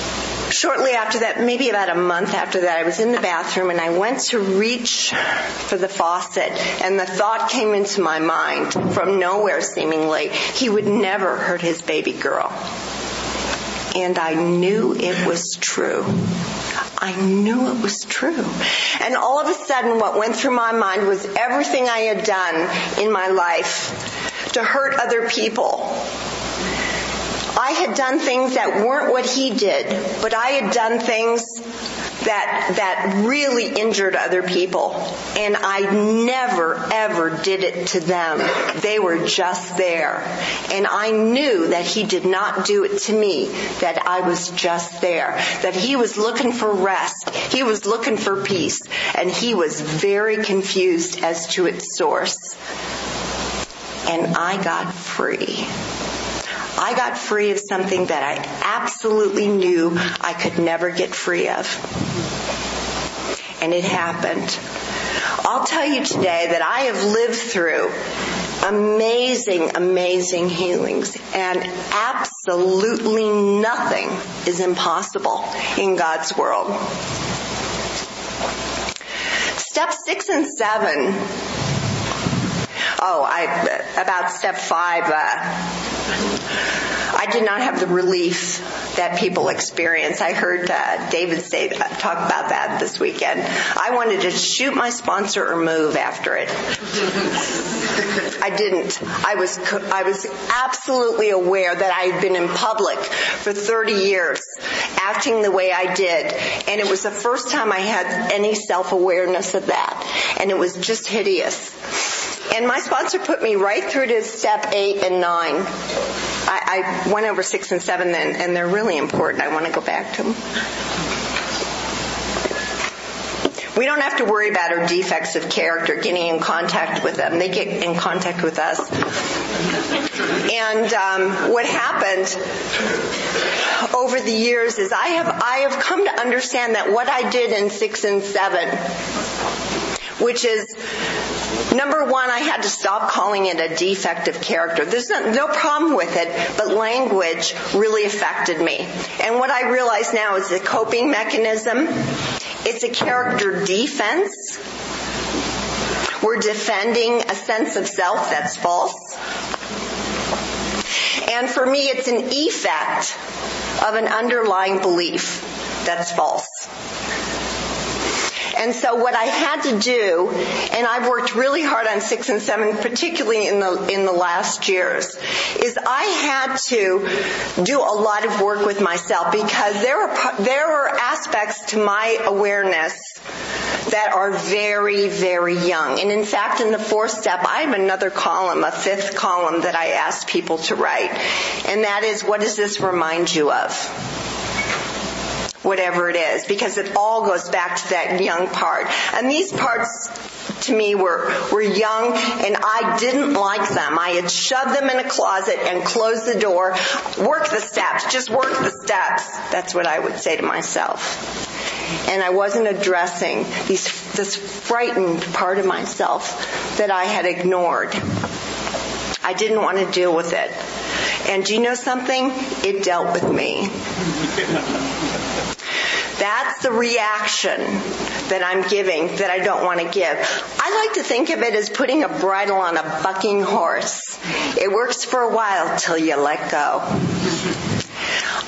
shortly after that, maybe about a month after that, I was in the bathroom and I went to reach for the faucet and the thought came into my mind from nowhere seemingly, he would never hurt his baby girl. And I knew it was true. I knew it was true. And all of a sudden what went through my mind was everything I had done in my life to hurt other people I had done things that weren't what he did, but I had done things that that really injured other people and I never ever did it to them. They were just there. And I knew that he did not do it to me, that I was just there, that he was looking for rest. He was looking for peace and he was very confused as to its source. And I got free. I got free of something that I absolutely knew I could never get free of. And it happened. I'll tell you today that I have lived through amazing, amazing healings and absolutely nothing is impossible in God's world. Step six and seven. Oh, I, about step five, uh, I did not have the relief that people experience. I heard uh, David say uh, talk about that this weekend. I wanted to shoot my sponsor or move after it. I didn't. I was I was absolutely aware that I had been in public for 30 years, acting the way I did, and it was the first time I had any self-awareness of that, and it was just hideous. And my sponsor put me right through to step eight and nine. I, I went over six and seven then, and they're really important. I want to go back to them. We don't have to worry about our defects of character getting in contact with them. They get in contact with us. And um, what happened over the years is I have I have come to understand that what I did in six and seven, which is Number one, I had to stop calling it a defective character. There's no, no, problem with it, but language really affected me. And what I realize now is a coping mechanism. It's a character defense. We're defending a sense of self that's false. And for me, it's an effect of an underlying belief that's false. And so what I had to do, and I've worked really hard on six and seven, particularly in the, in the last years, is I had to do a lot of work with myself because there were, there were aspects to my awareness that are very, very young. And in fact, in the fourth step, I have another column, a fifth column that I ask people to write. And that is, what does this remind you of? Whatever it is, because it all goes back to that young part. And these parts to me were, were young and I didn't like them. I had shoved them in a closet and closed the door. Work the steps. Just work the steps. That's what I would say to myself. And I wasn't addressing these, this frightened part of myself that I had ignored. I didn't want to deal with it. And do you know something? It dealt with me. That's the reaction that I'm giving that I don't want to give. I like to think of it as putting a bridle on a bucking horse. It works for a while till you let go.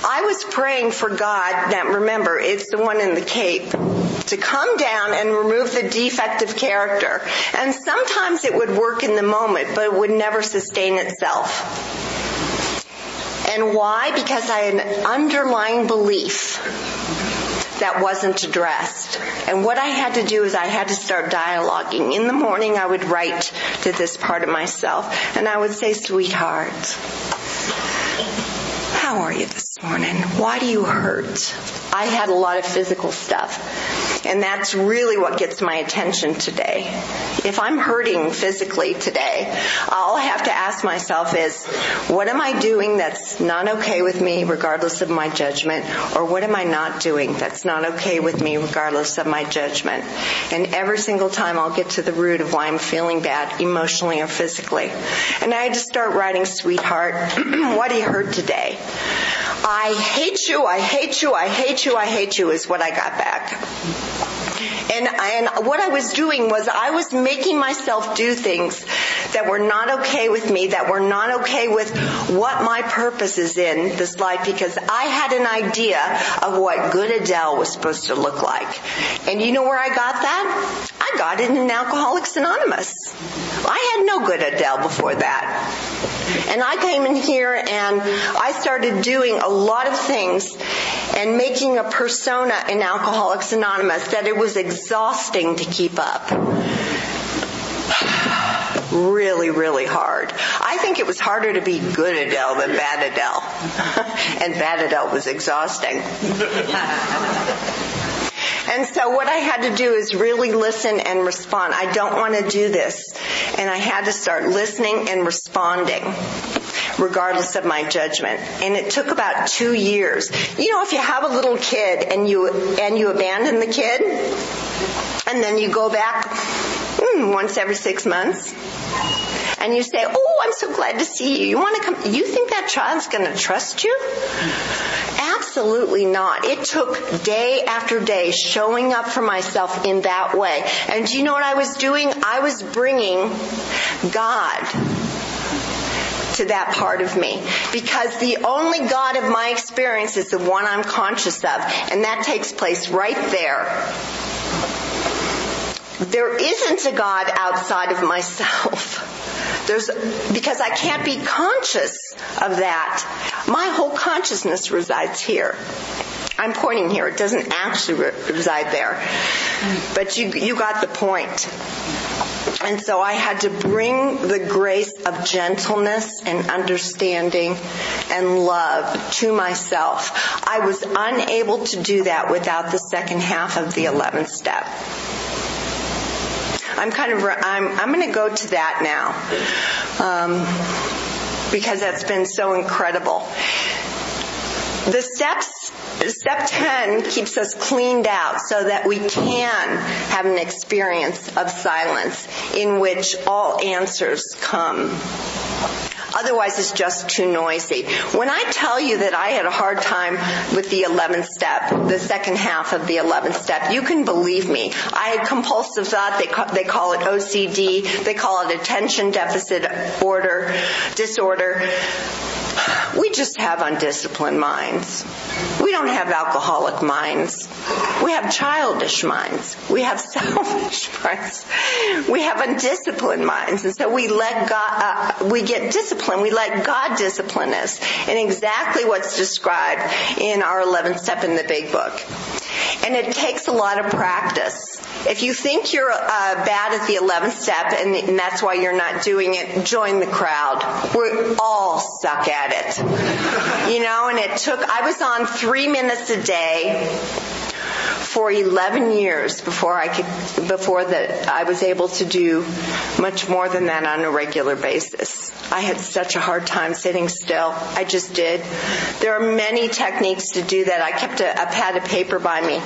I was praying for God, now remember, it's the one in the cape, to come down and remove the defective character. And sometimes it would work in the moment, but it would never sustain itself. And why? Because I had an underlying belief that wasn't addressed. And what I had to do is I had to start dialoguing. In the morning I would write to this part of myself and I would say, sweetheart, how are you this morning? Why do you hurt? I had a lot of physical stuff. And that's really what gets my attention today. If I'm hurting physically today, all I have to ask myself is, what am I doing that's not okay with me regardless of my judgment? Or what am I not doing that's not okay with me regardless of my judgment? And every single time I'll get to the root of why I'm feeling bad emotionally or physically. And I had to start writing, sweetheart, *clears throat* what do you hurt today? I hate you, I hate you, I hate you, I hate you is what I got back. And, and what I was doing was I was making myself do things that were not okay with me, that were not okay with what my purpose is in this life because I had an idea of what good Adell was supposed to look like. And you know where I got that? I got it in Alcoholics Anonymous. I had no good Adell before that. And I came in here and I started doing a lot of things and making a persona in Alcoholics Anonymous that it was exhausting to keep up. Really, really hard. I think it was harder to be good Adell than bad Adell. *laughs* and bad Adell was exhausting. *laughs* And so what I had to do is really listen and respond. I don't want to do this. And I had to start listening and responding regardless of my judgment. And it took about two years. You know, if you have a little kid and you, and you abandon the kid, and then you go back mm, once every six months, and you say, "Oh, I'm so glad to see you. You want to come? You think that child's going to trust you?" Absolutely not. It took day after day showing up for myself in that way. And do you know what I was doing? I was bringing God to that part of me because the only God of my experience is the one I'm conscious of and that takes place right there. There isn't a God outside of myself. *laughs* There's, because I can't be conscious of that. My whole consciousness resides here. I'm pointing here. It doesn't actually reside there. But you, you got the point. And so I had to bring the grace of gentleness and understanding and love to myself. I was unable to do that without the second half of the 11th step. I'm kind of, I'm, I'm going to go to that now. Um, because that's been so incredible. The steps, step 10 keeps us cleaned out so that we can have an experience of silence in which all answers come. Otherwise it's just too noisy. When I tell you that I had a hard time with the 11th step, the second half of the 11th step, you can believe me. I had compulsive thought, they call, they call it OCD, they call it attention deficit order, disorder. We just have undisciplined minds. We don't have alcoholic minds. We have childish minds. We have *laughs* selfish minds. We have undisciplined minds. And so we let God, uh, we get disciplined. We let God discipline us in exactly what's described in our 11th step in the big book. And it takes a lot of practice. If you think you're uh, bad at the 11th step and, that's why you're not doing it, join the crowd. We all suck at it. You know, and it took, I was on three minutes a day for 11 years before I could, before that I was able to do much more than that on a regular basis. I had such a hard time sitting still. I just did. There are many techniques to do that. I kept a, a pad of paper by me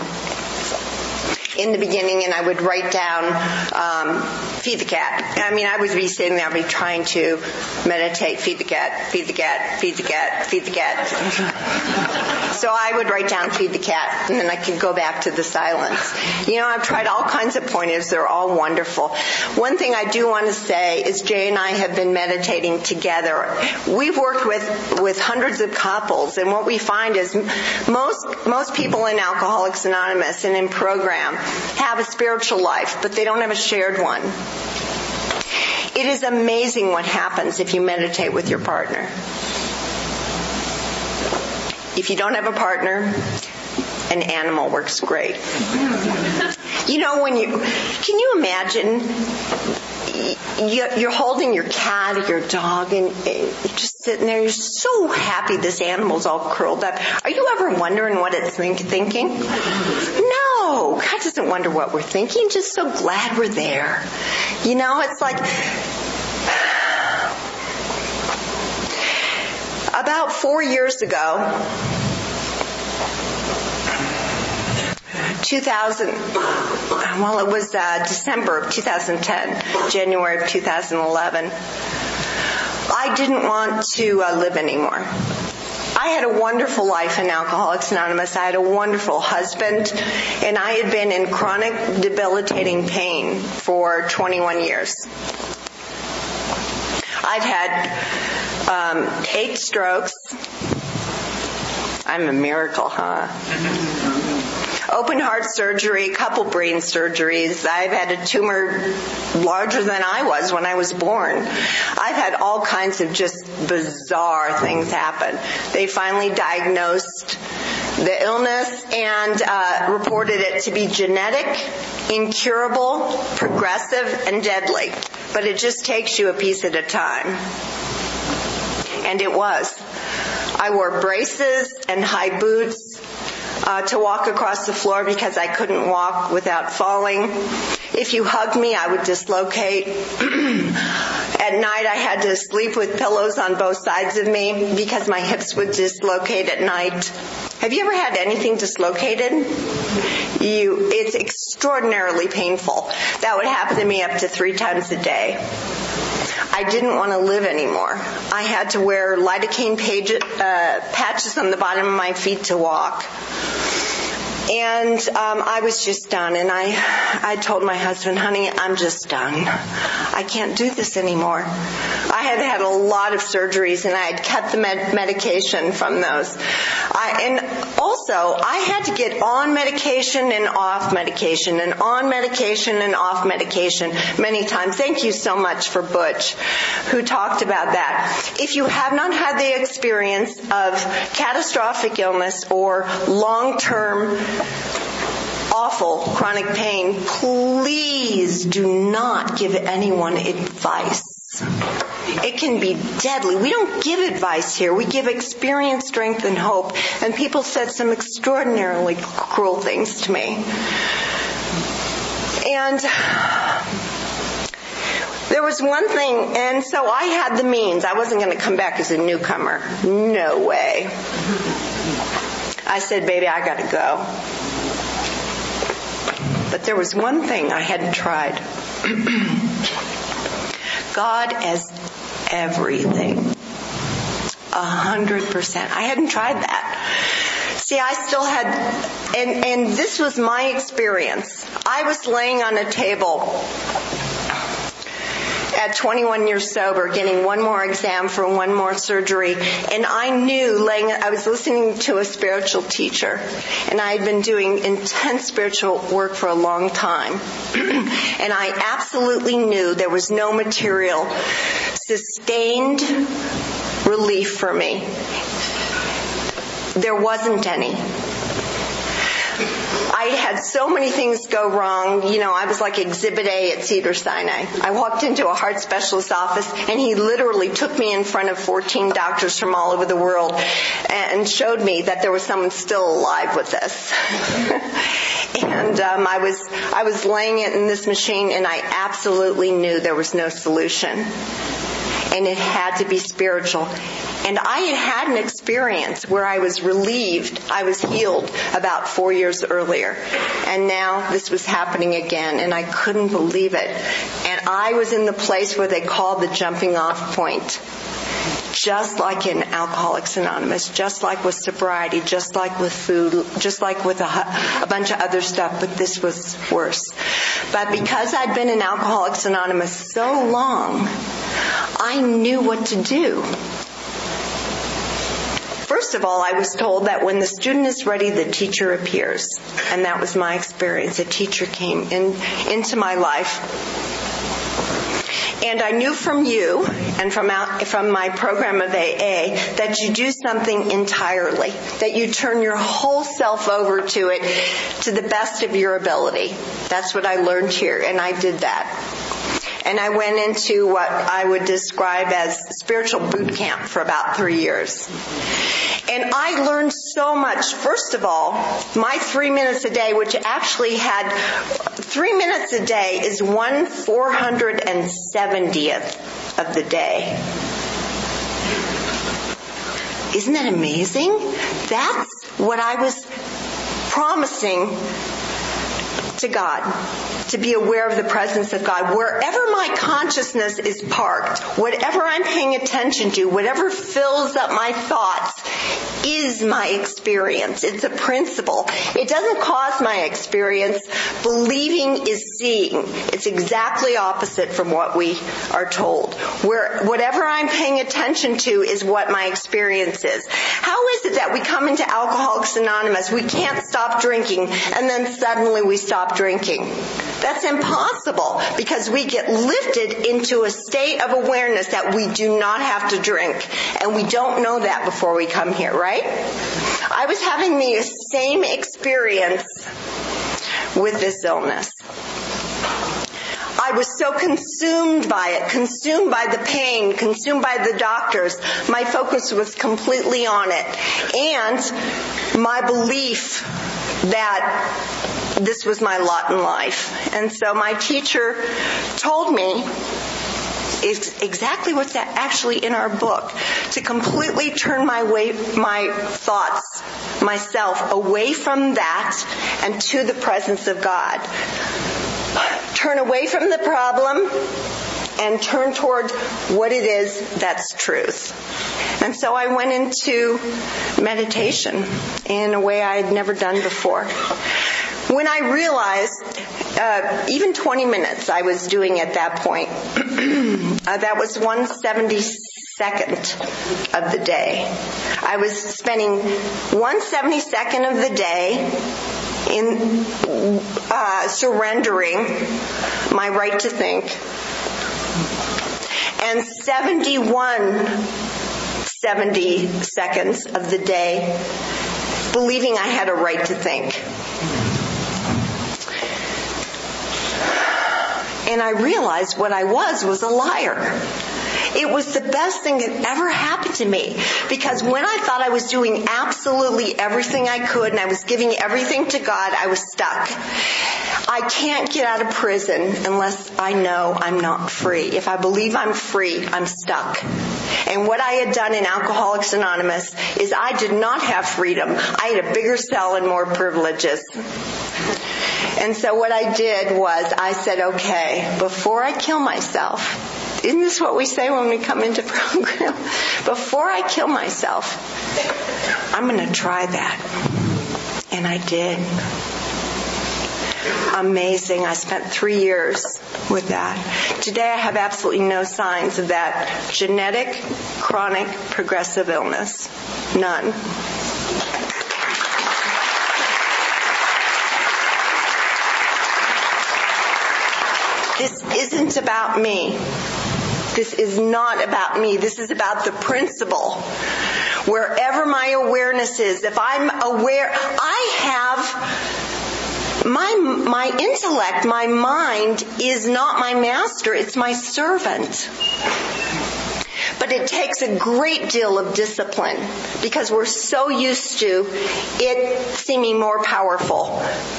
in the beginning and I would write down, um, feed the cat. I mean, I would be sitting there, I'd be trying to meditate, feed the cat, feed the cat, feed the cat, feed the cat. So I would write down feed the cat and then I could go back to the silence. You know, I've tried all kinds of pointers. They're all wonderful. One thing I do want to say is Jay and I have been meditating together. We've worked with, with hundreds of couples and what we find is most, most people in Alcoholics Anonymous and in program have a spiritual life, but they don't have a shared one. It is amazing what happens if you meditate with your partner. If you don't have a partner, an animal works great. You know, when you, can you imagine you're holding your cat or your dog and just sitting there, you're so happy this animal's all curled up. Are you ever wondering what it's thinking? No, God doesn't wonder what we're thinking, just so glad we're there. You know, it's like, about four years ago, 2000, well, it was uh, December of 2010, January of 2011. I didn't want to uh, live anymore. I had a wonderful life in Alcoholics Anonymous. I had a wonderful husband, and I had been in chronic debilitating pain for 21 years. I've had um, eight strokes. I'm a miracle, huh? open heart surgery, couple brain surgeries. I've had a tumor larger than I was when I was born. I've had all kinds of just bizarre things happen. They finally diagnosed the illness and uh, reported it to be genetic, incurable, progressive, and deadly. But it just takes you a piece at a time. And it was. I wore braces and high boots uh, to walk across the floor because I couldn't walk without falling. If you hugged me, I would dislocate. *clears throat* At night, I had to sleep with pillows on both sides of me because my hips would dislocate at night. Have you ever had anything dislocated? You, it's extraordinarily painful. That would happen to me up to three times a day. I didn't want to live anymore. I had to wear lidocaine page, uh, patches on the bottom of my feet to walk. And um, I was just done, and I, I told my husband, "Honey, I'm just done. I can't do this anymore." I had had a lot of surgeries, and I had cut the med- medication from those. I, and also, I had to get on medication and off medication, and on medication and off medication many times. Thank you so much for Butch, who talked about that. If you have not had the experience of catastrophic illness or long-term awful chronic pain, please do not give anyone advice. It can be deadly. We don't give advice here. We give experience, strength, and hope. And people said some extraordinarily cruel things to me. And there was one thing, and so I had the means. I wasn't going to come back as a newcomer. No way. I said, baby, I gotta go. But there was one thing I hadn't tried. *clears throat* God as everything. A hundred percent. I hadn't tried that. See, I still had, and, and this was my experience. I was laying on a table at 21 years sober, getting one more exam for one more surgery, and I knew laying, I was listening to a spiritual teacher, and I had been doing intense spiritual work for a long time. *clears throat* and I absolutely knew there was no material sustained relief for me. There wasn't any. I had so many things go wrong. You know, I was like exhibit A at Cedar Sinai. I walked into a heart specialist office and he literally took me in front of 14 doctors from all over the world and showed me that there was someone still alive with this. *laughs* and um, I was I was laying it in this machine and I absolutely knew there was no solution. And it had to be spiritual. And I had had an experience where I was relieved, I was healed about four years earlier. And now this was happening again and I couldn't believe it. And I was in the place where they call the jumping off point. Just like in Alcoholics Anonymous, just like with sobriety, just like with food, just like with a, a bunch of other stuff, but this was worse. But because I'd been in Alcoholics Anonymous so long, I knew what to do. First of all, I was told that when the student is ready, the teacher appears. And that was my experience. A teacher came in, into my life. And I knew from you and from out, from my program of AA that you do something entirely, that you turn your whole self over to it to the best of your ability. That's what I learned here, and I did that and I went into what I would describe as spiritual boot camp for about three years. And I learned so much. First of all, my three minutes a day, which actually had three minutes a day is one 470th of the day. Isn't that amazing? That's what I was promising to God to be aware of the presence of God. Wherever my consciousness is parked, whatever I'm paying attention to, whatever fills up my thoughts is my experience. It's a principle. It doesn't cause my experience. Believing is seeing. It's exactly opposite from what we are told. Where whatever I'm paying attention to is what my experience is. How is it that we come into Alcoholics Anonymous, we can't stop drinking, and then suddenly we stop drinking? That's impossible because we get lifted into a state of awareness that we do not have to drink. And we don't know that before we come here, right? I was having the same experience with this illness. I was so consumed by it, consumed by the pain, consumed by the doctors. My focus was completely on it. And my belief that this was my lot in life. And so my teacher told me is exactly what's actually in our book to completely turn my way, my thoughts, myself away from that and to the presence of God. Turn away from the problem and turn toward what it is that's truth. And so I went into meditation in a way I had never done before. When I realized, uh, even 20 minutes I was doing at that point, *clears throat* uh, that was 172nd of the day. I was spending 172nd of the day in uh, surrendering my right to think, and 71 70 seconds of the day believing I had a right to think. And I realized what I was was a liar. It was the best thing that ever happened to me because when I thought I was doing absolutely everything I could and I was giving everything to God, I was stuck. I can't get out of prison unless I know I'm not free. If I believe I'm free, I'm stuck. And what I had done in Alcoholics Anonymous is I did not have freedom. I had a bigger cell and more privileges. And so what I did was I said, okay, before I kill myself, isn't this what we say when we come into program? *laughs* Before I kill myself, I'm going to try that. And I did. Amazing. I spent three years with that. Today I have absolutely no signs of that genetic, chronic, progressive illness. None. This isn't about me. This is not about me. This is about the principle. Wherever my awareness is, if I'm aware, I have my, my intellect, my mind is not my master, it's my servant. But it takes a great deal of discipline because we're so used to it seeming more powerful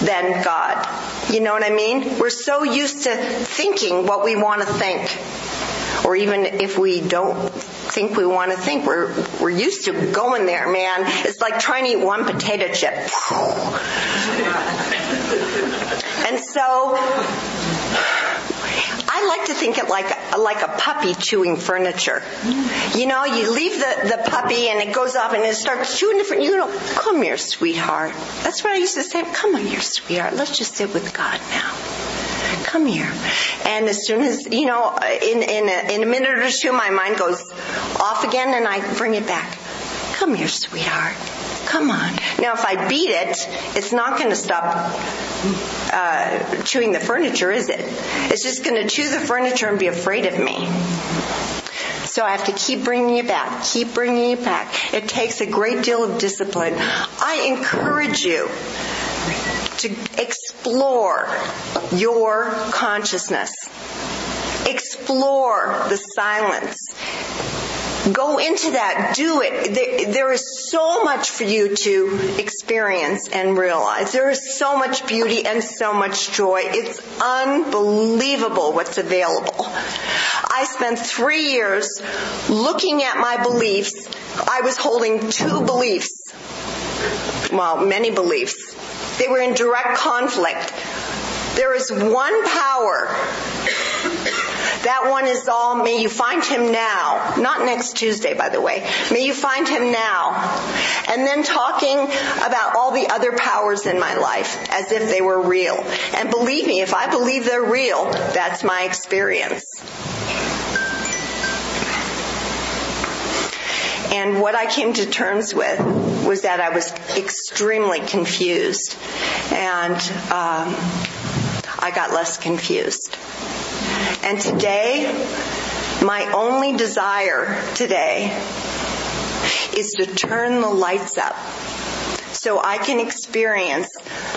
than God. You know what I mean? We're so used to thinking what we want to think. Or even if we don't think we want to think, we're, we're used to going there, man. It's like trying to eat one potato chip. And so, I like to think it like like a puppy chewing furniture. You know, you leave the, the puppy and it goes off and it starts chewing different. You know, come here, sweetheart. That's what I used to say. Come on here, sweetheart. Let's just sit with God now. Come here. And as soon as, you know, in, in, a, in a minute or two, my mind goes off again and I bring it back. Come here, sweetheart. Come on. Now, if I beat it, it's not going to stop uh, chewing the furniture, is it? It's just going to chew the furniture and be afraid of me. So I have to keep bringing it back, keep bringing it back. It takes a great deal of discipline. I encourage you to explore your consciousness. Explore the silence Go into that. Do it. There, is so much for you to experience and realize. There is so much beauty and so much joy. It's unbelievable what's available. I spent three years looking at my beliefs. I was holding two beliefs. Well, many beliefs. They were in direct conflict. There is one power that one is all, may you find him now. Not next Tuesday, by the way. May you find him now. And then talking about all the other powers in my life as if they were real. And believe me, if I believe they're real, that's my experience. And what I came to terms with was that I was extremely confused. And um, I got less confused. And today, my only desire today is to turn the lights up so I can experience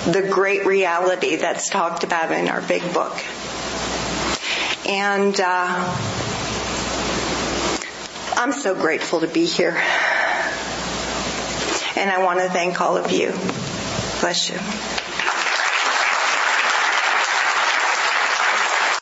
the great reality that's talked about in our big book. And uh, I'm so grateful to be here. And I want to thank all of you. Bless you.